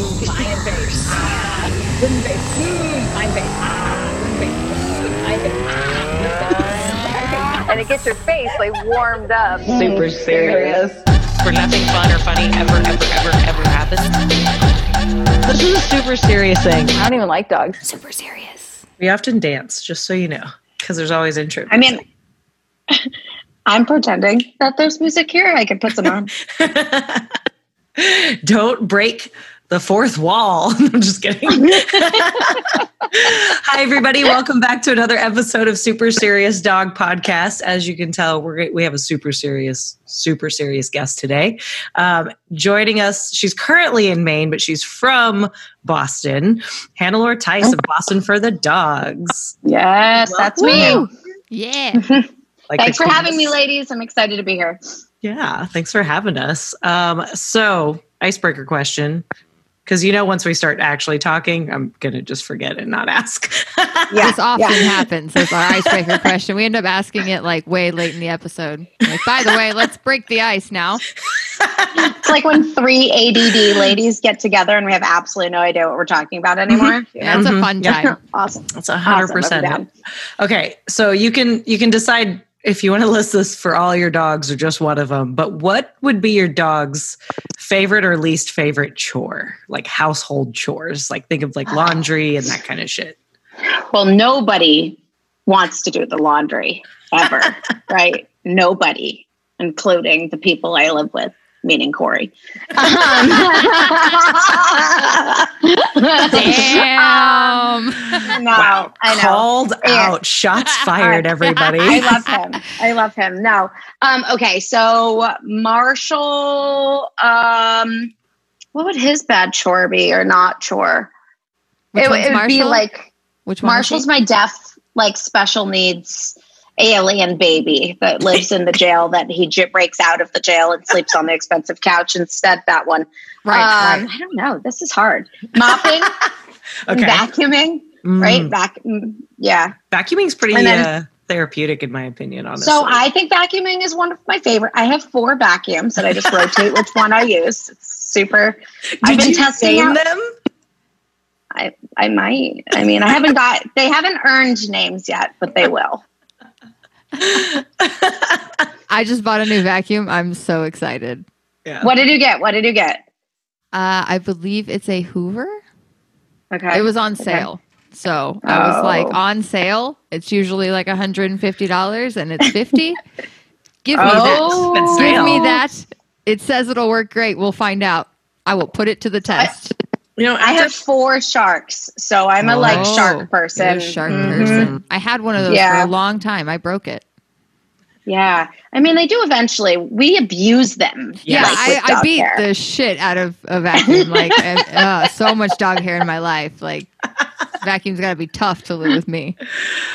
Fine face. Ah, wooden face. Mm, fine face. Ah, wooden face. Fine face. Ah, and it gets your face like warmed up. Super serious. where nothing fun or funny ever, ever, ever, ever happens. This is a super serious thing. I don't even like dogs. Super serious. We often dance, just so you know, because there's always intro. I mean, I'm pretending that there's music here. I could put some on. Don't break the fourth wall. I'm just kidding. Hi, everybody. Welcome back to another episode of Super Serious Dog Podcast. As you can tell, we're we have a super serious, super serious guest today. Um, joining us, she's currently in Maine, but she's from Boston. Hannelore Tice of Boston for the Dogs. Yes, that's me. Woo! Yeah. Like Thanks the for having me, ladies. I'm excited to be here. Yeah, thanks for having us. Um, so, icebreaker question. Because you know, once we start actually talking, I'm gonna just forget and not ask. Yeah, this often yeah. happens as our icebreaker question. We end up asking it like way late in the episode. Like, by the way, let's break the ice now. It's like when three ADD ladies get together and we have absolutely no idea what we're talking about anymore. You know? That's Mhm. a fun Yeah. time. awesome. That's a hundred percent. down. Okay, so you can you can decide if you want to list this for all your dogs or just one of them. But what would be your dog's favorite or least favorite chore, like household chores? Like think of like laundry and that kind of shit. Well, nobody wants to do the laundry ever, right? Nobody, including the people I live with, meaning Corey. Um, Damn. no, I know. Called Yeah. out, shots fired, everybody. I love him. I love him. No. Um, okay, so Marshall, um, what would his bad chore be or not chore? Which it, it would be like Which one? Marshall's my deaf, like special needs alien baby that lives in the jail that he j- breaks out of the jail and sleeps on the expensive couch instead. That one. right. um, right. I don't know. This is hard. Mopping, okay, vacuuming, Mm, right? Vac- mm, yeah. Vacuuming's pretty then- uh, therapeutic, in my opinion. Honestly, So I think vacuuming is one of my favorite. I have four vacuums that I just rotate which one I use. It's super. I've been testing out- them? I I might. I mean, I haven't got. They haven't earned names yet, but they will. I just bought a new vacuum. I'm so excited. yeah. What did you get? What did you get? Uh, I believe it's a Hoover. Okay. It was on sale. So I was like, Oh. on sale. It's usually like $150 and it's 50 Give me Oh. that. Give sale. me that. It says it'll work great. We'll find out. I will put it to the test. You know, I have four sharks, so I'm a like Oh, shark person. a shark Mhm. person. I had one of those Yeah. for a long time. I broke it. Yeah, I mean they do eventually. We abuse them. Yeah, like, I, I beat hair. the shit out of a vacuum. Like, and, uh, so much dog hair in my life. Like, vacuum's got to be tough to live with me.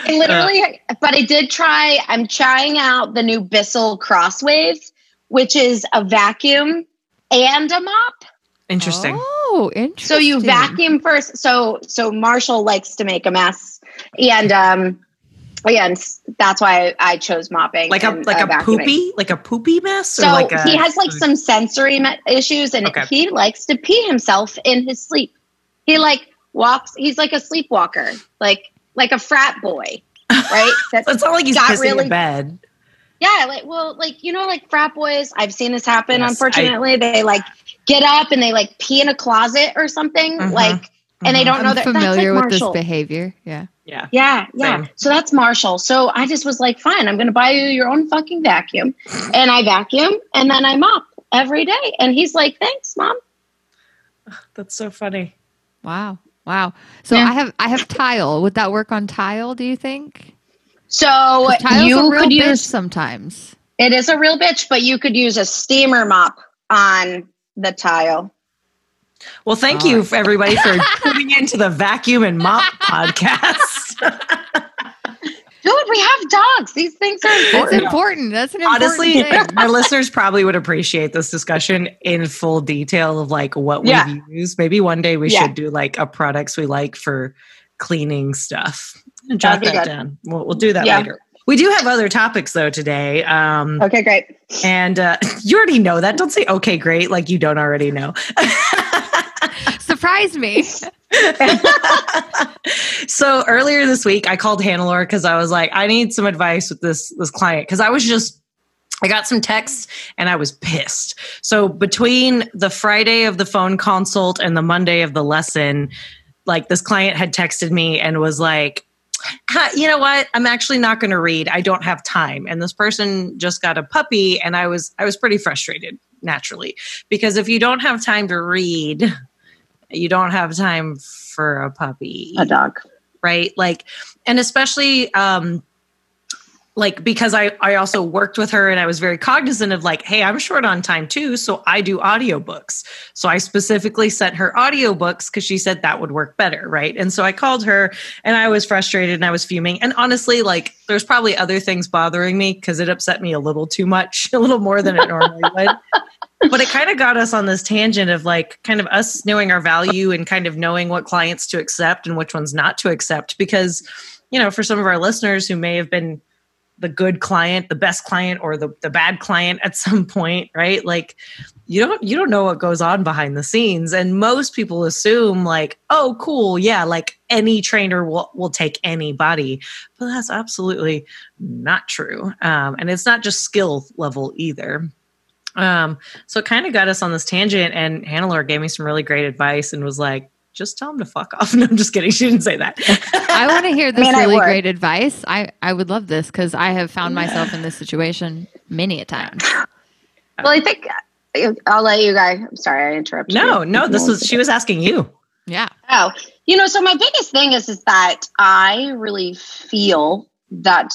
I literally, but I did try. I'm trying out the new Bissell Crosswave, which is a vacuum and a mop. Interesting. Oh, interesting. So you vacuum first. So so Marshall likes to make a mess, and um, and that's why I chose mopping. like a and, like uh, a vacuuming. poopy, like a poopy mess, So or like a, he has like some sensory me- issues, and Okay. he likes to pee himself in his sleep. He like walks. He's like a sleepwalker, like like a frat boy, right? That's It's not like he's got pissing really- in bed. yeah, like well, like you know, like frat boys. I've seen this happen. Yes, unfortunately, they like get up and they like pee in a closet or something, Mhm. like, and they Mhm. don't know I'm that. familiar that's like with this behavior. Yeah. Yeah. Yeah, yeah. Same. So that's Marshall. So I just was like, fine, I'm going to buy you your own fucking vacuum. and I vacuum and then I mop every day. And he's like, thanks, mom. That's so funny. Wow. Wow. So Yeah. I have I have tile. Would that work on tile? Do you think? so Tile's a you real could bitch use, sometimes. it is a real bitch, but you could use a steamer mop on the tile. Well, thank All you right. for everybody for tuning into the Vacuum and Mop podcast. Dude, we have dogs. These things are It's important. important. That's an important Honestly, thing. our listeners probably would appreciate this discussion in full detail of like what we Yeah. have used. Maybe one day we Yeah. should do like a products we like for cleaning stuff. Jot That'd that good. down. We'll, we'll do that Yeah. later. We do have other topics though today. Um, Okay, great. And uh, you already know that. Don't say, okay, great, like you don't already know. Surprise surprise me. so earlier this week, I called Hannelore because I was like, I need some advice with this this client because I was just I got some texts and I was pissed. So between the Friday of the phone consult and the Monday of the lesson, like this client had texted me and was like, you know what? I'm actually not going to read. I don't have time. And this person just got a puppy and i was i was pretty frustrated naturally. Because if you don't have time to read you don't have time for a puppy. A dog. right? Like and especially um like because I I also worked with her and I was very cognizant of like hey I'm short on time too so I do audiobooks. So I specifically sent her audiobooks cuz she said that would work better right? And so I called her and I was frustrated and I was fuming. And honestly like there's probably other things bothering me cuz it upset me a little too much a little more than it normally would. But it kind of got us on this tangent of like kind of us knowing our value and kind of knowing what clients to accept and which ones not to accept because you know for some of our listeners who may have been the good client the best client or the, the bad client at some point right? Like you don't you don't know what goes on behind the scenes. And most people assume like oh cool yeah like any trainer will will take anybody. But that's absolutely not true. Um, and it's not just skill level either. Um, so it kind of got us on this tangent, and Hannelore gave me some really great advice and was like, just tell him to fuck off. No, I'm just kidding. She didn't say that. I want to hear this mean, really great advice. I, I would love this because I have found myself in this situation many a time. Well, I think uh, I'll let you guys. I'm sorry, I interrupted. no, you. no, this was, she was asking you. Yeah. Oh, you know, so my biggest thing is is that I really feel that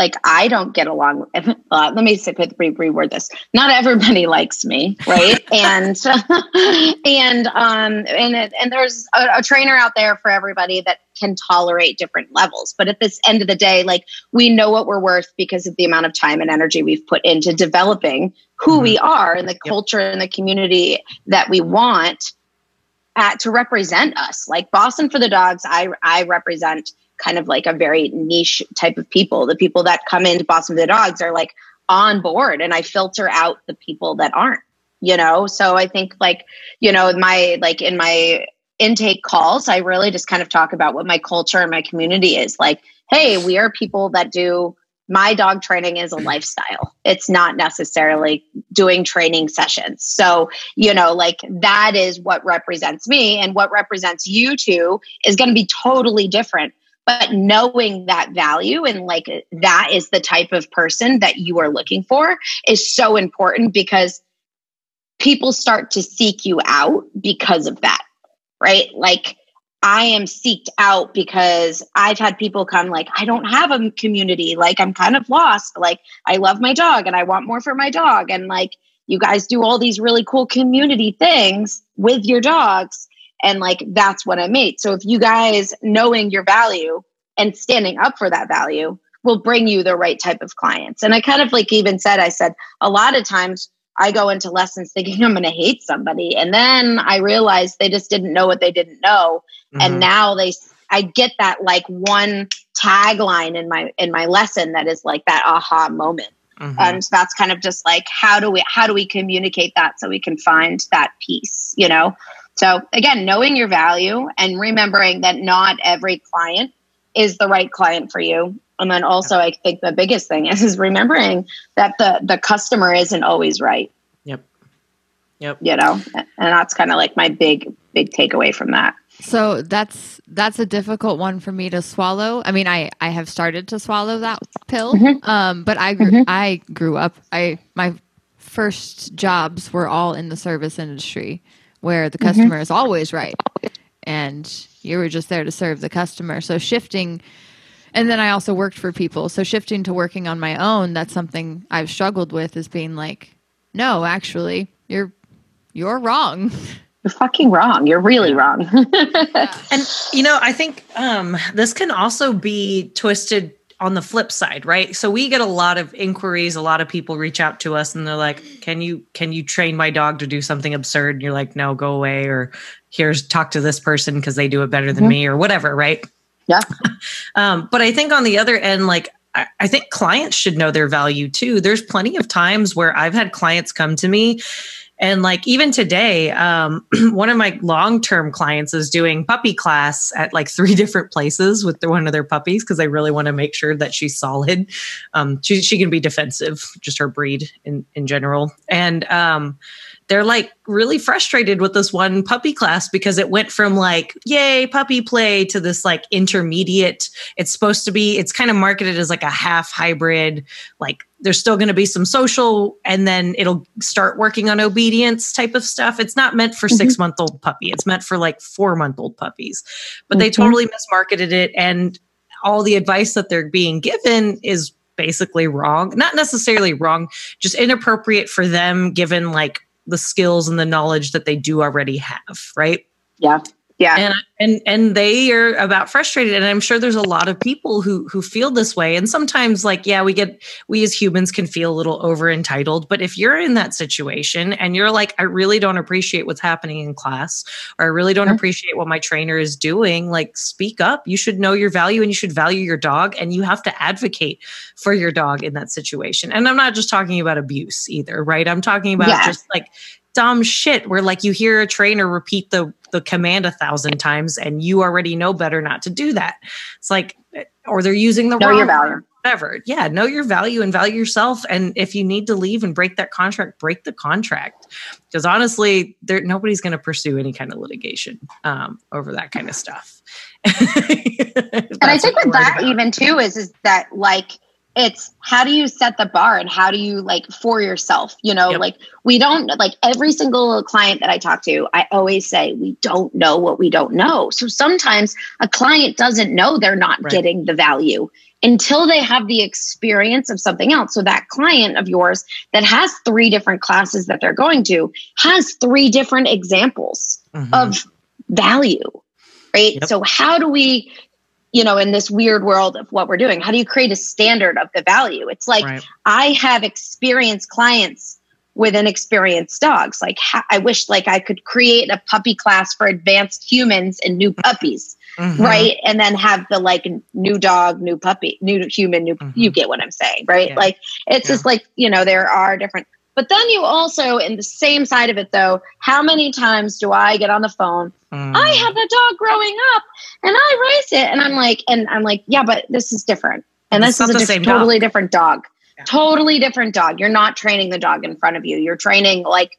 like I don't get along. With, uh, let me say, re- reword this. Not everybody likes me, right? and and um and it- and there's a, a trainer out there for everybody that can tolerate different levels. But at this end of the day, like we know what we're worth because of the amount of time and energy we've put into developing who we are and the culture and the community that we want at, to represent us. Like Boston for the Dogs, I I represent kind of like a very niche type of people. The people that come into Boston the Dogs are like on board, and I filter out the people that aren't. You know, so I think like you know my like in my intake calls, I really just kind of talk about what my culture and my community is. Like, hey, we are people that do my dog training is a lifestyle. It's not necessarily doing training sessions. So, you know, like that is what represents me and what represents you two is going to be totally different. But knowing that value and like that is the type of person that you are looking for is so important because people start to seek you out because of that, right? Like, I am seeked out because I've had people come like, I don't have a community. Like, I'm kind of lost. Like, I love my dog and I want more for my dog. And like, you guys do all these really cool community things with your dogs. And like, that's what I made. So if you guys knowing your value and standing up for that value will bring you the right type of clients. And I kind of like even said, I said, a lot of times I go into lessons thinking I'm going to hate somebody. And then I realized they just didn't know what they didn't know Mhm. and now they i get that like one tagline in my in my lesson that is like that aha moment Mhm. and that's kind of just like how do we how do we communicate that so we can find that piece you know so again knowing your value and remembering that not every client is the right client for you and then also i think the biggest thing is, is remembering that the the customer isn't always right Yep. Yep. you know and that's kind of like my big big takeaway from that So that's that's a difficult one for me to swallow. I mean, I I have started to swallow that pill, um, but I grew, I grew up. I my first jobs were all in the service industry, where the customer is always right, and you were just there to serve the customer. So shifting, and then I also worked for people. So shifting to working on my own, that's something I've struggled with. Is being like, no, actually, you're you're wrong. you're fucking wrong you're really wrong And you know, I think um, this can also be twisted on the flip side, right? So we get a lot of inquiries. A lot of people reach out to us, and they're like, "Can you can you train my dog to do something absurd?" And you're like, "No, go away," or "Here's talk to this person because they do it better than me," or whatever, right? Yeah. Um, but I think on the other end, like I, I think clients should know their value too. There's plenty of times where I've had clients come to me And like even today, um, one of my long term clients is doing puppy class at like three different places with one of their puppies because they really want to make sure that she's solid. Um, she, she can be defensive, just her breed in, in general. And um, they're like really frustrated with this one puppy class because it went from like yay puppy play to this like intermediate it's supposed to be it's kind of marketed as like a half hybrid like there's still going to be some social and then it'll start working on obedience type of stuff it's not meant for mm-hmm. 6 month old puppy it's meant for like 4 month old puppies but mm-hmm. they totally mismarketed it and all the advice that they're being given is basically wrong not necessarily wrong just inappropriate for them given like the skills and the knowledge that they do already have, right? Yeah. Yeah. And and and they are about frustrated and I'm sure there's a lot of people who who feel this way and sometimes like yeah, we get we as humans can feel a little over entitled, but if you're in that situation and you're like I really don't appreciate what's happening in class or I really don't mm-hmm. appreciate what my trainer is doing, like speak up. You should know your value and you should value your dog and you have to advocate for your dog in that situation. And I'm not just talking about abuse either, right? I'm talking about yes. just like dumb shit where like you hear a trainer repeat the the command a thousand times and you already know better not to do that. It's like or they're using the know wrong your value. Whatever. Yeah, know your value and value yourself. And if you need to leave and break that contract, break the contract. Because honestly, there nobody's going to pursue any kind of litigation um, over that kind of stuff. and I think with that about. even too is is that like it's how do you set the bar and how do you like for yourself you know yep. like we don't like every single client that i talk to i always say we don't know what we don't know so sometimes a client doesn't know they're not right. getting the value until they have the experience of something else so that client of yours that has three different classes that they're going to has three different examples mm-hmm. of value right yep. so how do we you know, in this weird world of what we're doing? How do you create a standard of the value? It's like right. I have experienced clients with inexperienced dogs. Like ha- I wish like I could create a puppy class for advanced humans and new puppies. Mm-hmm. Right. And then have the like new dog, new puppy, new human, new, mm-hmm. you get what I'm saying. Right. Yeah. Like it's yeah. just like, you know, there are different, but then you also, in the same side of it though, how many times do I get on the phone? Mm. I had a dog growing up and I raised it. And I'm like, and I'm like, yeah, but this is different. And this is a diff- totally dog. different dog. Yeah. Totally different dog. You're not training the dog in front of you. You're training like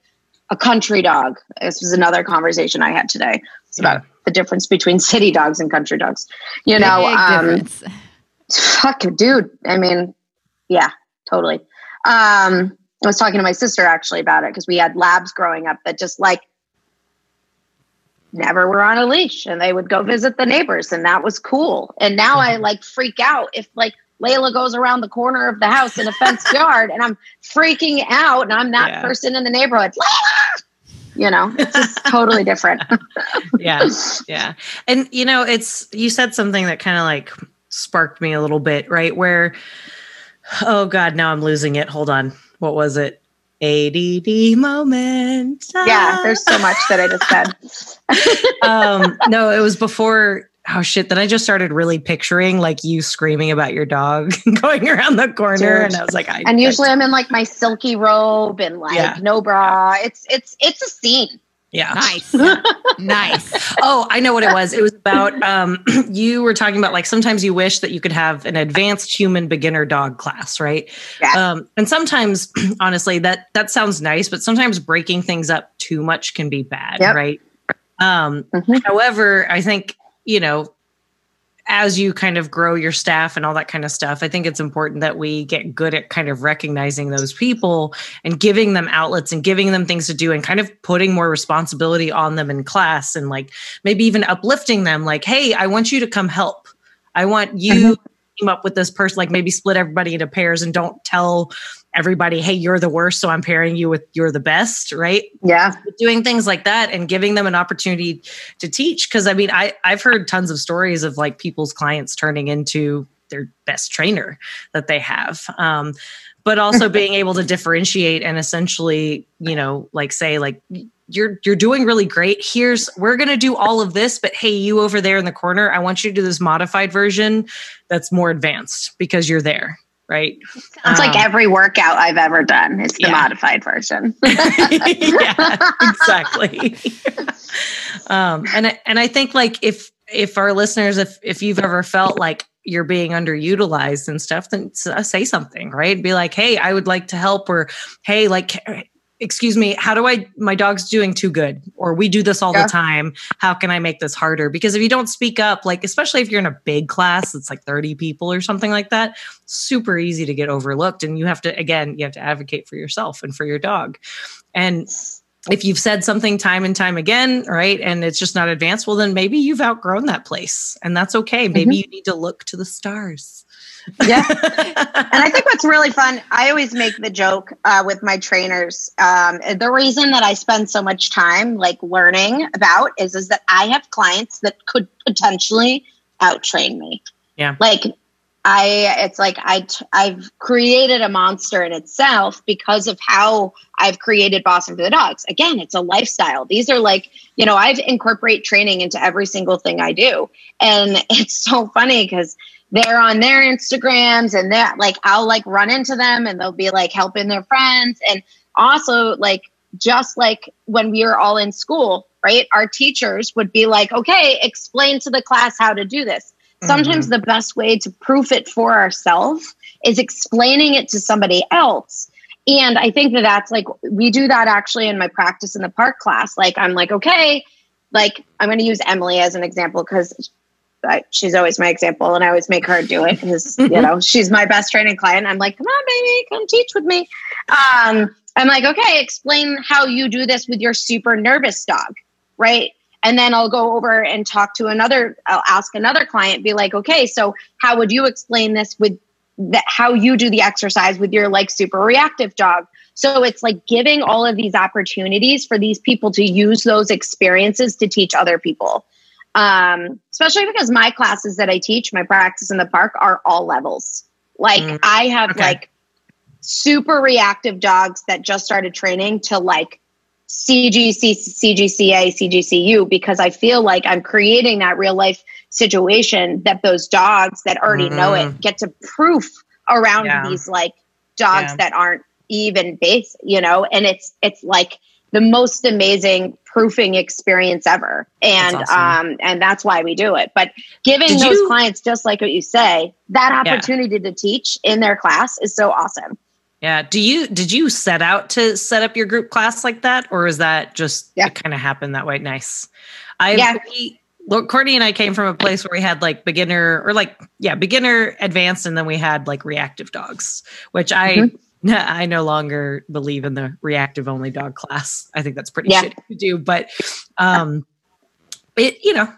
a country dog. This was another conversation I had today. It's yeah. about the difference between city dogs and country dogs. You Big know, um, fuck, dude. I mean, yeah, totally. Um, I was talking to my sister actually about it because we had labs growing up that just like never were on a leash and they would go visit the neighbors and that was cool. And now I mm-hmm. like freak out if like Layla goes around the corner of the house in a fenced yard and I'm freaking out and I'm that yeah. person in the neighborhood. Layla! You know, it's just totally different. yeah. Yeah. And you know, it's you said something that kind of like sparked me a little bit, right? Where oh god, now I'm losing it. Hold on. What was it? ADD moment. Yeah, there's so much that I just said. um, no, it was before. Oh shit! Then I just started really picturing like you screaming about your dog going around the corner, Dude. and I was like, I, and usually I'm in like my silky robe and like yeah. no bra. It's it's it's a scene. Yeah. Nice. nice. Oh, I know what it was. It was about um, you were talking about like sometimes you wish that you could have an advanced human beginner dog class, right? Yeah. Um, and sometimes, honestly, that that sounds nice, but sometimes breaking things up too much can be bad, yep. right? Um, mm-hmm. However, I think you know as you kind of grow your staff and all that kind of stuff, I think it's important that we get good at kind of recognizing those people and giving them outlets and giving them things to do and kind of putting more responsibility on them in class and like maybe even uplifting them like, hey, I want you to come help. I want you mm-hmm. to team up with this person, like maybe split everybody into pairs and don't tell everybody, hey, you're the worst, so I'm pairing you with you're the best, right? Yeah. Doing things like that and giving them an opportunity to teach. Cause I mean, I, I've heard tons of stories of like people's clients turning into their best trainer that they have. Um, but also being able to differentiate and essentially, you know, like say, like, you're you're doing really great. Here's we're gonna do all of this, but hey, you over there in the corner, I want you to do this modified version that's more advanced because you're there right? It's like Um, every workout I've ever done. It's the Yeah. modified version. yeah, exactly. um, and I, and I think like if if our listeners, if if you've ever felt like you're being underutilized and stuff, then say something, right? Be like, hey, I would like to help, or hey, like. Excuse me, how do I? My dog's doing too good, or we do this all Yeah. the time. How can I make this harder? Because if you don't speak up, like, especially if you're in a big class, it's like 30 people or something like that, super easy to get overlooked. And you have to, again, you have to advocate for yourself and for your dog. And if you've said something time and time again, right, and it's just not advanced, well, then maybe you've outgrown that place, and that's okay. Maybe mm-hmm. you need to look to the stars. Yeah. and I think what's really fun, I always make the joke uh, with my trainers. Um, the reason that I spend so much time like learning about is is that I have clients that could potentially outtrain me. Yeah. Like I, it's like I, t- I've created a monster in itself because of how I've created Boston for the dogs. Again, it's a lifestyle. These are like, you know, I've incorporate training into every single thing I do, and it's so funny because they're on their Instagrams and that like I'll like run into them and they'll be like helping their friends and also like just like when we were all in school, right? Our teachers would be like, "Okay, explain to the class how to do this." Mm-hmm. Sometimes the best way to proof it for ourselves is explaining it to somebody else. And I think that that's like we do that actually in my practice in the park class. Like I'm like, "Okay, like I'm going to use Emily as an example because I, she's always my example and I always make her do it because, you know, she's my best training client. I'm like, come on, baby, come teach with me. Um, I'm like, okay, explain how you do this with your super nervous dog, right? And then I'll go over and talk to another, I'll ask another client, be like, okay, so how would you explain this with that, how you do the exercise with your like super reactive dog? So it's like giving all of these opportunities for these people to use those experiences to teach other people um, especially because my classes that I teach, my practice in the park, are all levels. Like Mm, I have okay. like super reactive dogs that just started training to like CGC, CGCA, CGCU because I feel like I'm creating that real life situation that those dogs that already know it Mm. get to proof around Yeah. these like dogs Yeah. that aren't even base, you know, and it's it's like the most amazing proofing experience ever. And awesome. um and that's why we do it. But giving Did those you- clients just like what you say, that Yeah. opportunity to teach in their class is so awesome. Yeah. Do you did you set out to set up your group class like that, or is that just Yeah. it kind of happened that way? Nice. I Yeah. we, Courtney and I came from a place where we had like beginner or like yeah beginner, advanced, and then we had like reactive dogs, which I. Mm-hmm. I no longer believe in the reactive only dog class. I think that's pretty Yeah. shitty to do, but um, it you know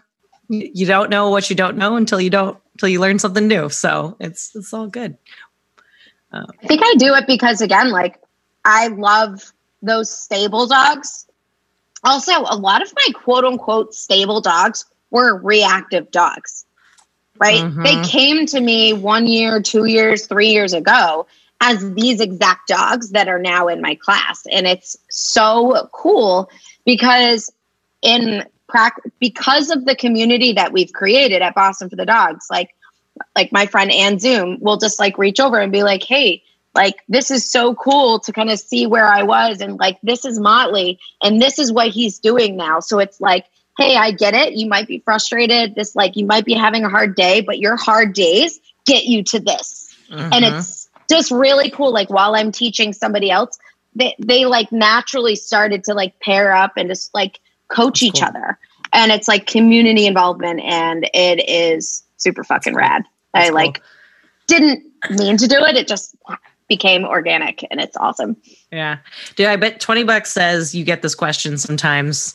you don't know what you don't know until you don't until you learn something new. So it's it's all good. I think I do it because again, like I love those stable dogs. Also, a lot of my quote unquote stable dogs were reactive dogs, right? Mhm. They came to me one year, two years, three years ago as these exact dogs that are now in my class. And it's so cool because in practice, because of the community that we've created at Boston for the Dogs, like like my friend Ann Zoom will just like reach over and be like, hey, like this is so cool to kind of see where I was and like this is Motley and this is what he's doing now. So it's like, hey, I get it. You might be frustrated. This like you might be having a hard day, but your hard days get you to this. And Mhm. it's just really cool. Like while I'm teaching somebody else, they they like naturally started to like pair up and just like coach each other. And it's like community involvement and it is super fucking rad. That's I cool. like didn't mean to do it. It just became organic and it's awesome. Yeah. Dude, I bet 20 bucks says you get this question sometimes.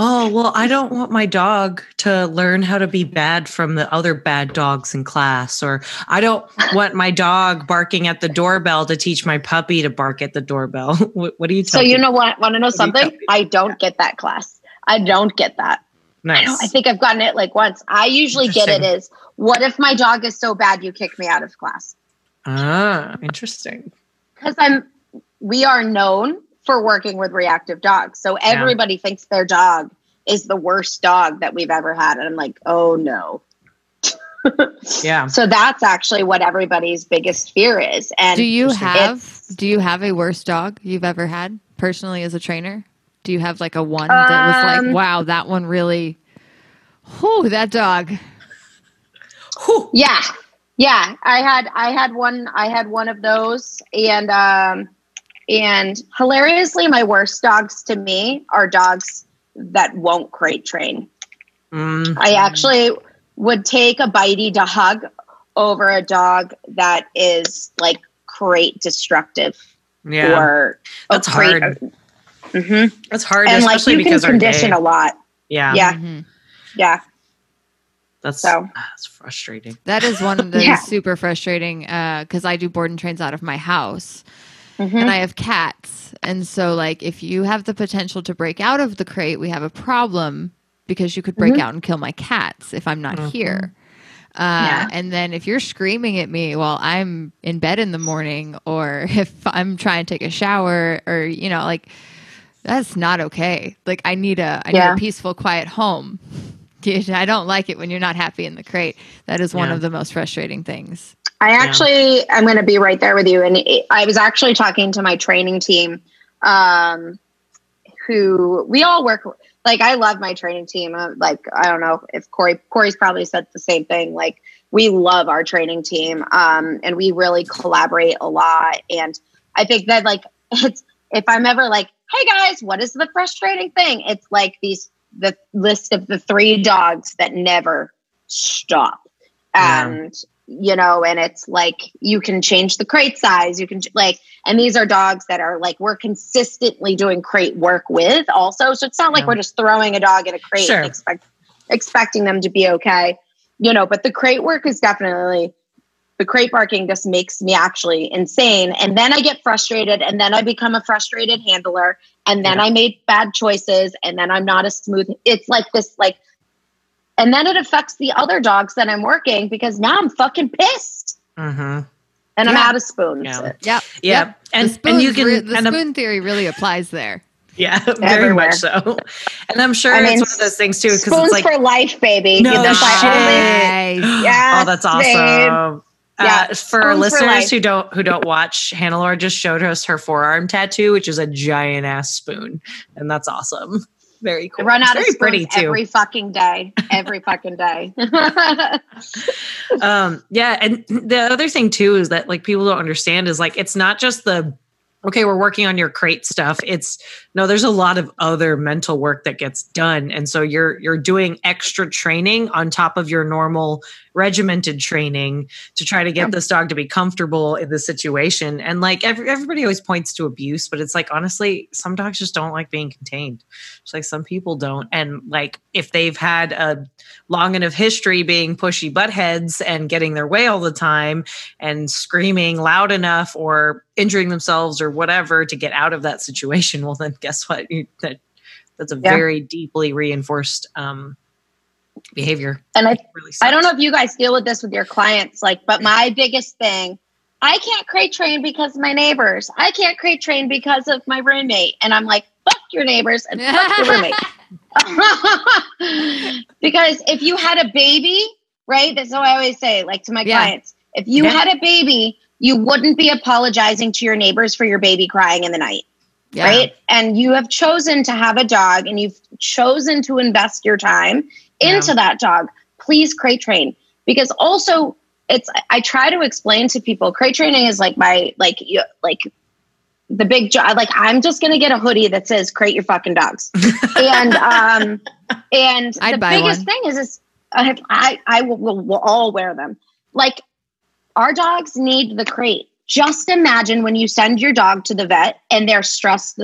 Oh, well, I don't want my dog to learn how to be bad from the other bad dogs in class. Or I don't want my dog barking at the doorbell to teach my puppy to bark at the doorbell. what, what do you So you people? know what? Want to know do tell something? people? I don't get that class. I don't get that. I, Nice. don't, I think I've gotten it like once. I usually get it is what if my dog is so bad you kick me out of class? ah, interesting. because I'm we are known for working with reactive dogs. So everybody thinks their dog is the worst dog that we've ever had. And I'm like, oh no. Yeah. so that's actually what everybody's biggest fear is. And Do you have do you have a worst dog you've ever had personally as a trainer? Do you have like a one that was like, Um, wow, that one really Whew, that dog. Whew. Yeah. Yeah. I had I had one I had one of those and um and hilariously my worst dogs to me are dogs that won't crate train. Mm, I actually would take a bitey dog over a dog that is like crate destructive yeah. or a That's crate- hard. Mhm. That's hard, And like you can because our condition a lot. Yeah. Yeah. Mhm. Yeah. That's So. that's frustrating. That is one of the Yeah. super frustrating because I do board and trains out of my house Mhm. and I have cats. And so, like, if you have the potential to break out of the crate, we have a problem because you could break Mm-hmm. out and kill my cats if I'm not Mhm. here. Uh, Yeah. And then if you're screaming at me while I'm in bed in the morning, or if I'm trying to take a shower, or you know, like that's not okay. Like I need a I need a peaceful, quiet home. Dude, I don't like it when you're not happy in the crate. That is one Yeah. of the most frustrating things. I actually, I'm going to be right there with you. And it, I was actually talking to my training team, um, who we all work. Like, I love my training team. Uh, like, I don't know if Corey, Corey's probably said the same thing. Like, we love our training team, um, and we really collaborate a lot. And I think that, like, it's if I'm ever like, hey guys, what is the frustrating thing? It's like these the list of the three dogs that never stop. Yeah. And you know, and it's like you can change the crate size, you can like, and these are dogs that are like we're consistently doing crate work with also. So it's not like Yeah. we're just throwing a dog in a crate Sure. and expect, expecting them to be okay, you know, but the crate work is definitely the crate barking just makes me actually insane. And then I get frustrated and then I become a frustrated handler and then Yeah. I made bad choices and then I'm not as smooth. It's like this, like, and then it affects the other dogs that I'm working because now I'm fucking pissed Mm-hmm. and I'm out of spoons. Yeah. Yep. Yeah, Yep. and spoons, and you can re- the and I'm- spoon theory really applies there. yeah, very Everywhere. much so. And I'm sure I mean, it's one of those things too because Spoons it's like for life, baby. No shit. I Nice. Yes, oh, that's babe. Awesome. Yeah, Uh, for listeners who don't who don't watch, Hannelore just showed us her forearm tattoo, which is a giant ass spoon, and that's awesome. Very cool. run It's out of very pretty too. every fucking day. Every fucking day. um yeah and the other thing too is that like people don't understand is like it's not just the okay we're working on your crate stuff it's no there's a lot of other mental work that gets done. And so you're you're doing extra training on top of your normal regimented training to try to get this dog to be comfortable in the situation. And like every, everybody always points to abuse but it's like honestly some dogs just don't like being contained. It's like some people don't. And like if they've had a long enough history being pushy butt heads and getting their way all the time and screaming loud enough or injuring themselves or whatever to get out of that situation well then guess what you, that that's a Yeah. very deeply reinforced um, behavior and I really I don't know if you guys deal with this with your clients, like, but my biggest thing, I can't crate train because of my neighbors. I can't crate train because of my roommate. And I'm like, fuck your neighbors and fuck your roommate. because if you had a baby, right? That's what I always say, like to my Yeah. clients. If you Yeah. had a baby, you wouldn't be apologizing to your neighbors for your baby crying in the night Yeah. right? And you have chosen to have a dog and you've chosen to invest your time Yeah. into that dog. Please crate train because also it's I try to explain to people crate training is like my like you like the big job like I'm just gonna get a hoodie that says crate your fucking dogs. and um and I'd the biggest one. thing is is I I, I will, will, will all wear them. Like our dogs need the crate. Just imagine when you send your dog to the vet and they're stressed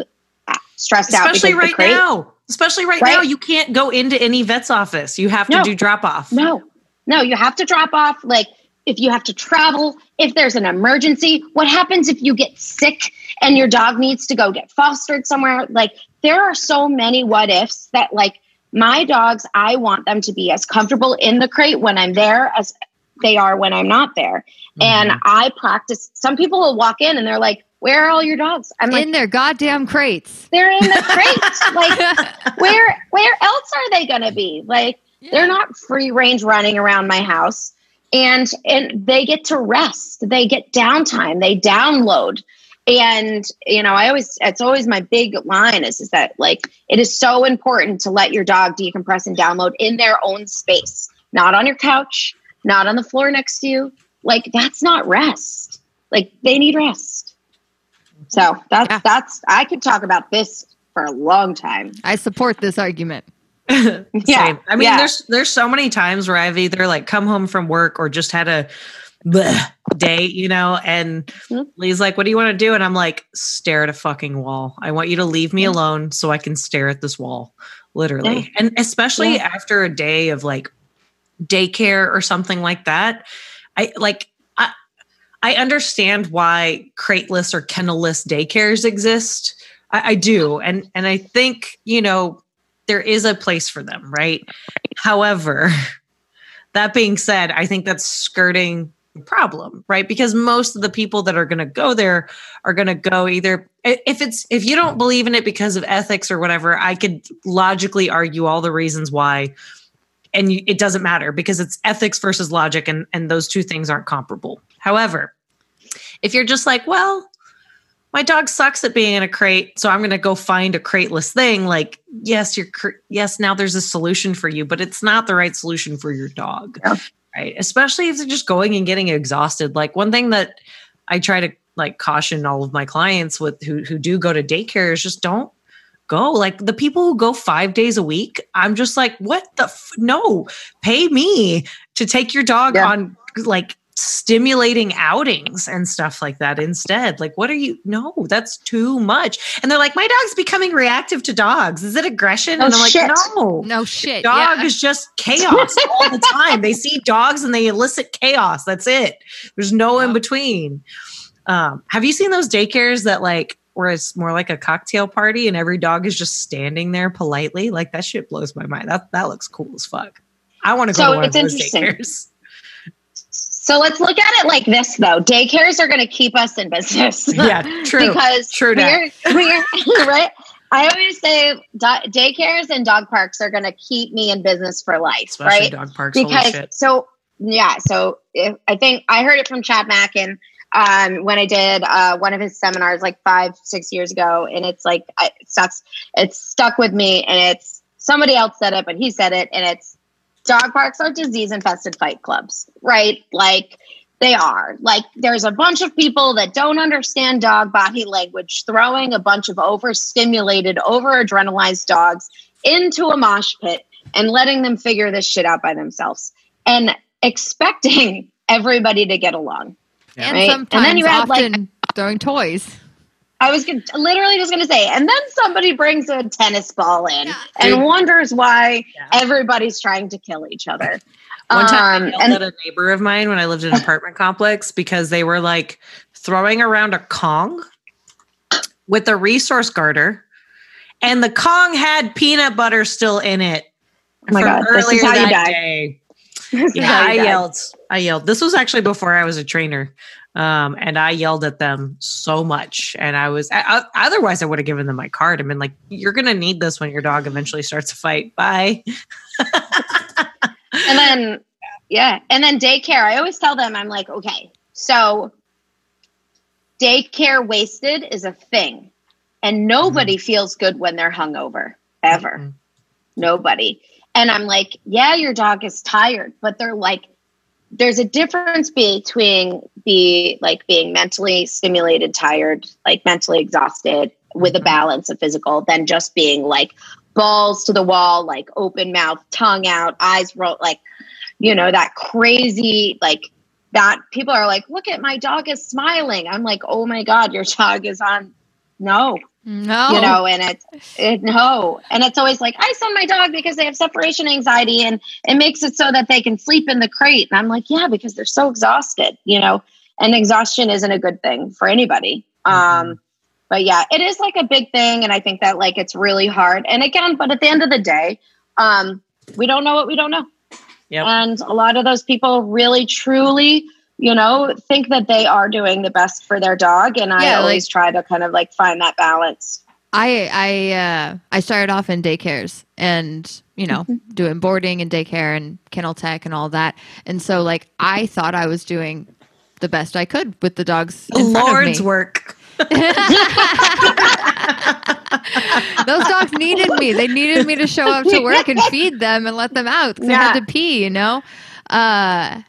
stressed out especially because right crate. now especially right, Right? now you can't go into any vet's office you have to No. do drop off No, no, you have to drop off. Like if you have to travel, if there's an emergency, what happens if you get sick and your dog needs to go get fostered somewhere? Like there are so many what ifs that like my dogs, I want them to be as comfortable in the crate when I'm there as they are when I'm not there. And Mhm. I practice. Some people will walk in and they're like, "Where are all your dogs?" I'm like, in their goddamn crates. "They're in the crate." like where where else are they going to be? Like they're not free range running around my house. and and they get to rest they get downtime they download and you know i always it's always my big line is is that like it is so important to let your dog decompress and download in their own space not on your couch not on the floor next to you like that's not rest like they need rest so that's Yeah. that's i could talk about this for a long time I support this argument. Yeah, Same. I mean, yeah. there's there's so many times where I've either like come home from work or just had a bleh day, you know, and Mhm. Lee's like, "What do you want to do?" And I'm like, "Stare at a fucking wall. I want you to leave me Yeah. alone so I can stare at this wall." Literally, and especially Yeah. after a day of like daycare or something like that, I like. I, I understand why crateless or kennelless daycares exist. I, I do, and and I think you know there is a place for them, right? However, that being said, I think that's skirting the problem, right? Because most of the people that are going to go there are going to go either if it's if you don't believe in it because of ethics or whatever, I could logically argue all the reasons why and you, it doesn't matter because it's ethics versus logic and and those two things aren't comparable. However, if you're just like, well, my dog sucks at being in a crate, so I'm going to go find a crateless thing. Like, yes, you're cr- yes, now there's a solution for you, but it's not the right solution for your dog, Yeah. right? Especially if they're just going and getting exhausted. Like one thing that I try to like caution all of my clients with who who do go to daycare is just don't go. Like the people who go five days a week, I'm just like, what the f- no? Pay me to take your dog Yeah. on like stimulating outings and stuff like that instead. Like, what are you? No, that's too much. And they're like, my dog's becoming reactive to dogs. Is it aggression? Oh, and I'm like, no. No shit. Dog yeah. is just chaos all the time. They see dogs and they elicit chaos. That's it. There's no in between. Um, have you seen those daycares that like where it's more like a cocktail party and every dog is just standing there politely? Like that shit blows my mind. That that looks cool as fuck. I want to go So to one it's of those interesting. daycares. So let's look at it like this, though. Daycares are going to keep us in business. Yeah, true. because True we're, we're right. I always say do- daycares and dog parks are going to keep me in business for life, Especially right? dog parks. Because so yeah, so if, I think I heard it from Chad Mackin um, when I did uh, one of his seminars like five, six years ago, and it's like I, it stuck, it's stuck with me, and it's somebody else said it, but he said it, and it's dog parks are disease infested fight clubs, right? Like they are. Like there's a bunch of people that don't understand dog body language throwing a bunch of overstimulated, over adrenalized dogs into a mosh pit and letting them figure this shit out by themselves and expecting everybody to get along. Yeah. and Right. And sometimes then you have, like- often throwing toys. I was gonna, literally just going to say, and then somebody brings a tennis ball in and Dude. wonders why Yeah. everybody's trying to kill each other. One time I Um, yelled and at a neighbor of mine when I lived in an apartment complex because they were like throwing around a Kong with a resource guarder, and the Kong had peanut butter still in it. Oh my God, this is how you die. day. Yeah, I yelled. I yelled. This was actually before I was a trainer. Um, and I yelled at them so much. And I was, I, I- otherwise, I would have given them my card and been like, you're going to need this when your dog eventually starts a fight. Bye. and then yeah and then daycare i always tell them i'm like okay so daycare wasted is a thing and nobody feels good when they're hungover ever Mhm. nobody and i'm like yeah your dog is tired but they're like there's a difference between be like being mentally stimulated tired like mentally exhausted with a Mhm. balance of physical than just being like balls to the wall like open mouth tongue out eyes roll like you know that crazy like that people are like look at my dog is smiling i'm like oh my god your dog is on no No. you know and it's it, no. And it's always like i send my dog because they have separation anxiety and it makes it so that they can sleep in the crate. And i'm like yeah because they're so exhausted you know and exhaustion isn't a good thing for anybody. Um but yeah it is like a big thing. And i think that like it's really hard. And again but at the end of the day um we don't know what we don't know. Yep. and a lot of those people really truly you know think that they are doing the best for their dog and i Yeah, always try to kind of like find that balance I I uh, I started off in daycares and you know doing boarding and daycare and kennel tech and all that, and so like I thought I was doing the best I could with the dogs. In front of Lord's me. work. Those dogs needed me. They needed me to show up to work and feed them and let them out. 'cause They had Yeah. to pee, you know. Uh,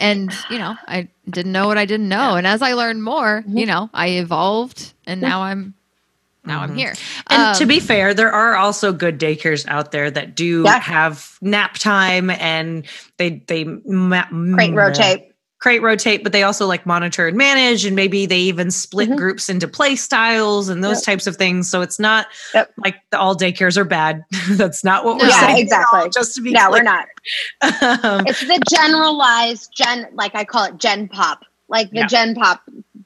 and you know, I didn't know what I didn't know, and as I learned more, Mm-hmm. you know, I evolved, and now I'm now I'm here. And to Um, be fair, there are also good daycares out there that do Yeah. have nap time and they they ma- Crate rotate. Crate rotate, but they also like monitor and manage, and maybe they even split Mhm. groups into play styles and those Yep. types of things. So it's not Yep. like the all daycares are bad. That's not what we're. Yeah, saying. at all, exactly. Just to be No, we're not. Um, It's the generalized gen, like I call it Gen Pop, like the Yeah. Gen Pop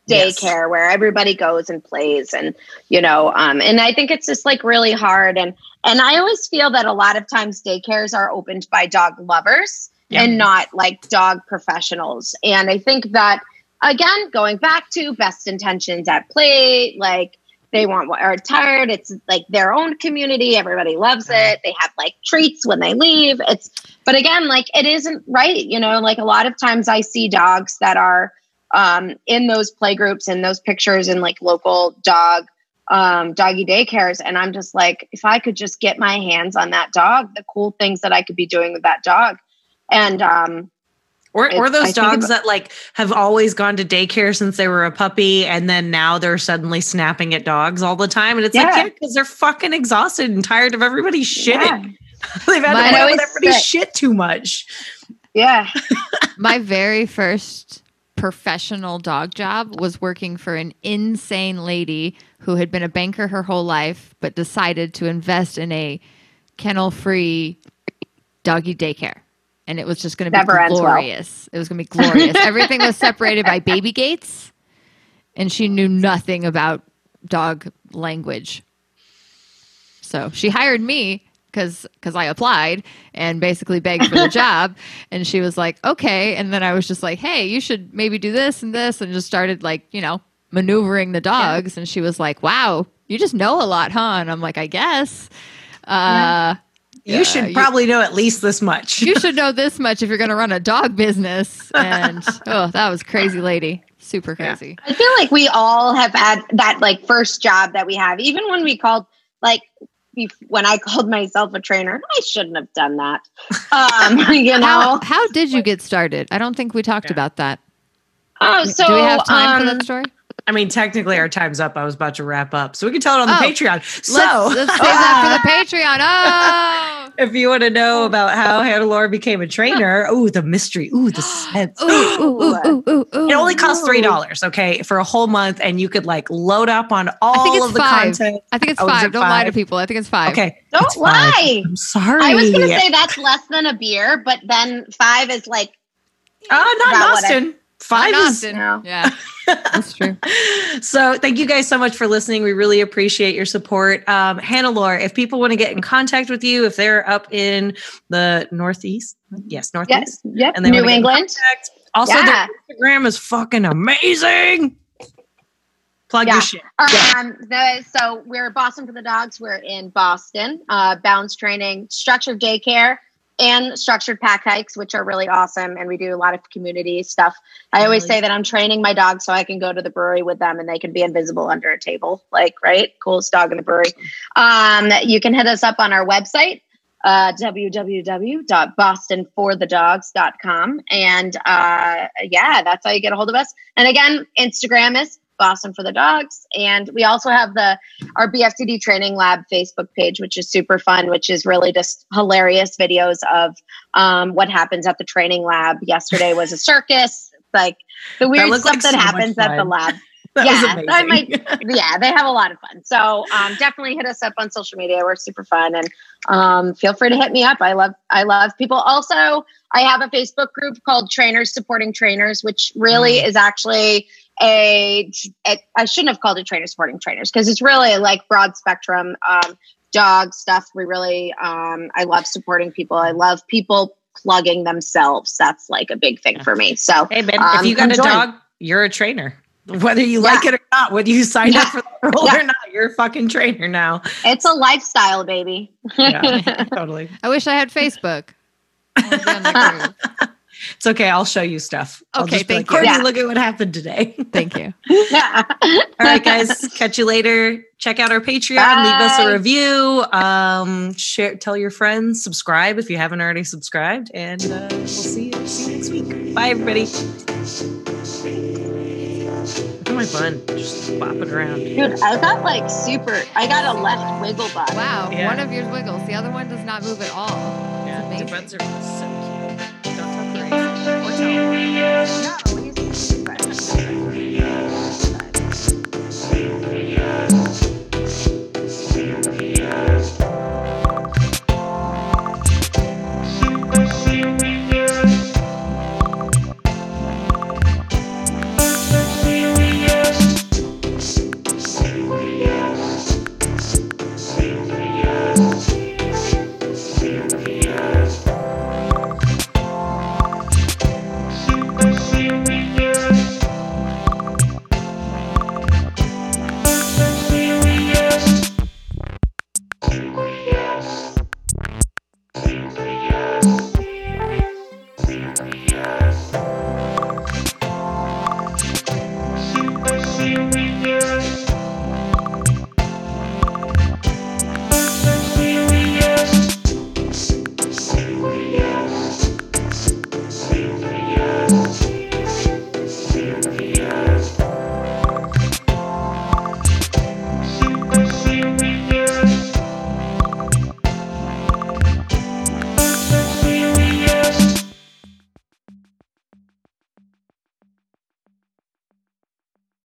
Yes. daycare where everybody goes and plays, and you know, um, and I think it's just like really hard, and and I always feel that a lot of times daycares are opened by dog lovers Yeah. and not like dog professionals, and I think that again, going back to best intentions at play, like they want what are tired. It's like their own community. Everybody loves it. They have like treats when they leave. It's, but again, like it isn't right. You know, like a lot of times I see dogs that are um, in those play groups and those pictures in like local dog, um, doggy daycares. And I'm just like, if I could just get my hands on that dog, the cool things that I could be doing with that dog. And, um, Or, or It's- I those dogs that like have always gone to daycare since they were a puppy, and then now they're suddenly snapping at dogs all the time, and it's like Yeah. yeah, because they're fucking exhausted and tired of everybody's shit. yeah, They've had Mine to put with everybody's say- shit too much. yeah. my very first professional dog job was working for an insane lady who had been a banker her whole life but decided to invest in a kennel free doggy daycare and it was just going to be ends well. glorious it was going to be glorious everything was separated by baby gates and she knew nothing about dog language so she hired me because because I applied and basically begged for the job, and she was like, "Okay." And then I was just like, "Hey, you should maybe do this and this," and just started like you know maneuvering the dogs. And she was like, "Wow, you just know a lot, huh?" And I'm like, "I guess." Uh, You Yeah, should you- probably know at least this much. you should know this much if you're going to run a dog business. And oh, that was crazy, lady, super crazy. I feel like we all have had that like first job that we have, even when we called like when I called myself a trainer, I shouldn't have done that. Um, you know. How how did you get started? I don't think we talked Yeah. about that. oh, so Do we have time for um, that story? I mean, technically, our time's up. I was about to wrap up, so we can tell it on the Oh, Patreon. So, let's, let's save that for the Patreon. Oh, if you want to know about how Hannelore became a trainer, oh, the mystery, ooh, the suspense. ooh, ooh, ooh, ooh, ooh, ooh. It only costs three dollars, okay, for a whole month, and you could like load up on all I think it's of the five. content. I think it's Oh, is five. it Don't lie to people. I think it's five. Okay, Don't it's five. lie. I'm sorry. I was going to say that's less than a beer, but then five is like uh, not in about Austin. Five Not is Austin. No. Yeah, that's true. so thank you guys so much for listening we really appreciate your support um, Hannelore if people want to get in contact with you if they're up in the northeast yes northeast yes, yep, and they New wanna get in England. contact, also Yeah. their instagram is fucking amazing plug Yeah. your shit Yeah. Um, the, so we're Boston for the Dogs. We're in Boston. Uh, bounce training, structured daycare, and structured pack hikes, which are really awesome. And we do a lot of community stuff. I always say that I'm training my dog so I can go to the brewery with them and they can be invisible under a table. Like, right? Coolest dog in the brewery. Um, you can hit us up on our website. Uh, www.bostonforthedogs.com. And uh, yeah, that's how you get a hold of us. And again, Instagram is Boston for the Dogs. And we also have the our BFTD Training Lab Facebook page, which is super fun, which is really just hilarious videos of um, what happens at the training lab. Yesterday was a circus, like the weird looked stuff like that so happens at the lab. that yeah, I amazing yeah, they have a lot of fun. So um, definitely hit us up on social media. We're super fun, and um, feel free to hit me up. I love I love people. Also, I have a Facebook group called Trainers Supporting Trainers, which really Mm. is actually a, a I shouldn't have called it trainer Supporting Trainers because it's really like broad spectrum um, dog stuff. We really um, I love supporting people. I love people plugging themselves. That's like a big thing for me. So hey man Um, if you got a join. dog you're a trainer whether you Yeah. like it or not whether you signed up for the role Yeah. or not you're a fucking trainer now. It's a lifestyle, baby. Yeah, totally. I wish I had Facebook. I wanna be on that group. It's okay. I'll show you stuff. Okay, thank like, you. Courtney, Yeah. look at what happened today. Thank you. All right, guys. Catch you later. Check out our Patreon. Leave us a review. Um, share. Tell your friends. Subscribe if you haven't already subscribed. And uh, we'll see you, see you next week. Bye, everybody. Look at my bun, just bopping around. Dude, I got like super, I got a left wiggle button. Wow, Yeah. one of yours wiggles. The other one does not move at all. Yeah, the buns are so Sound.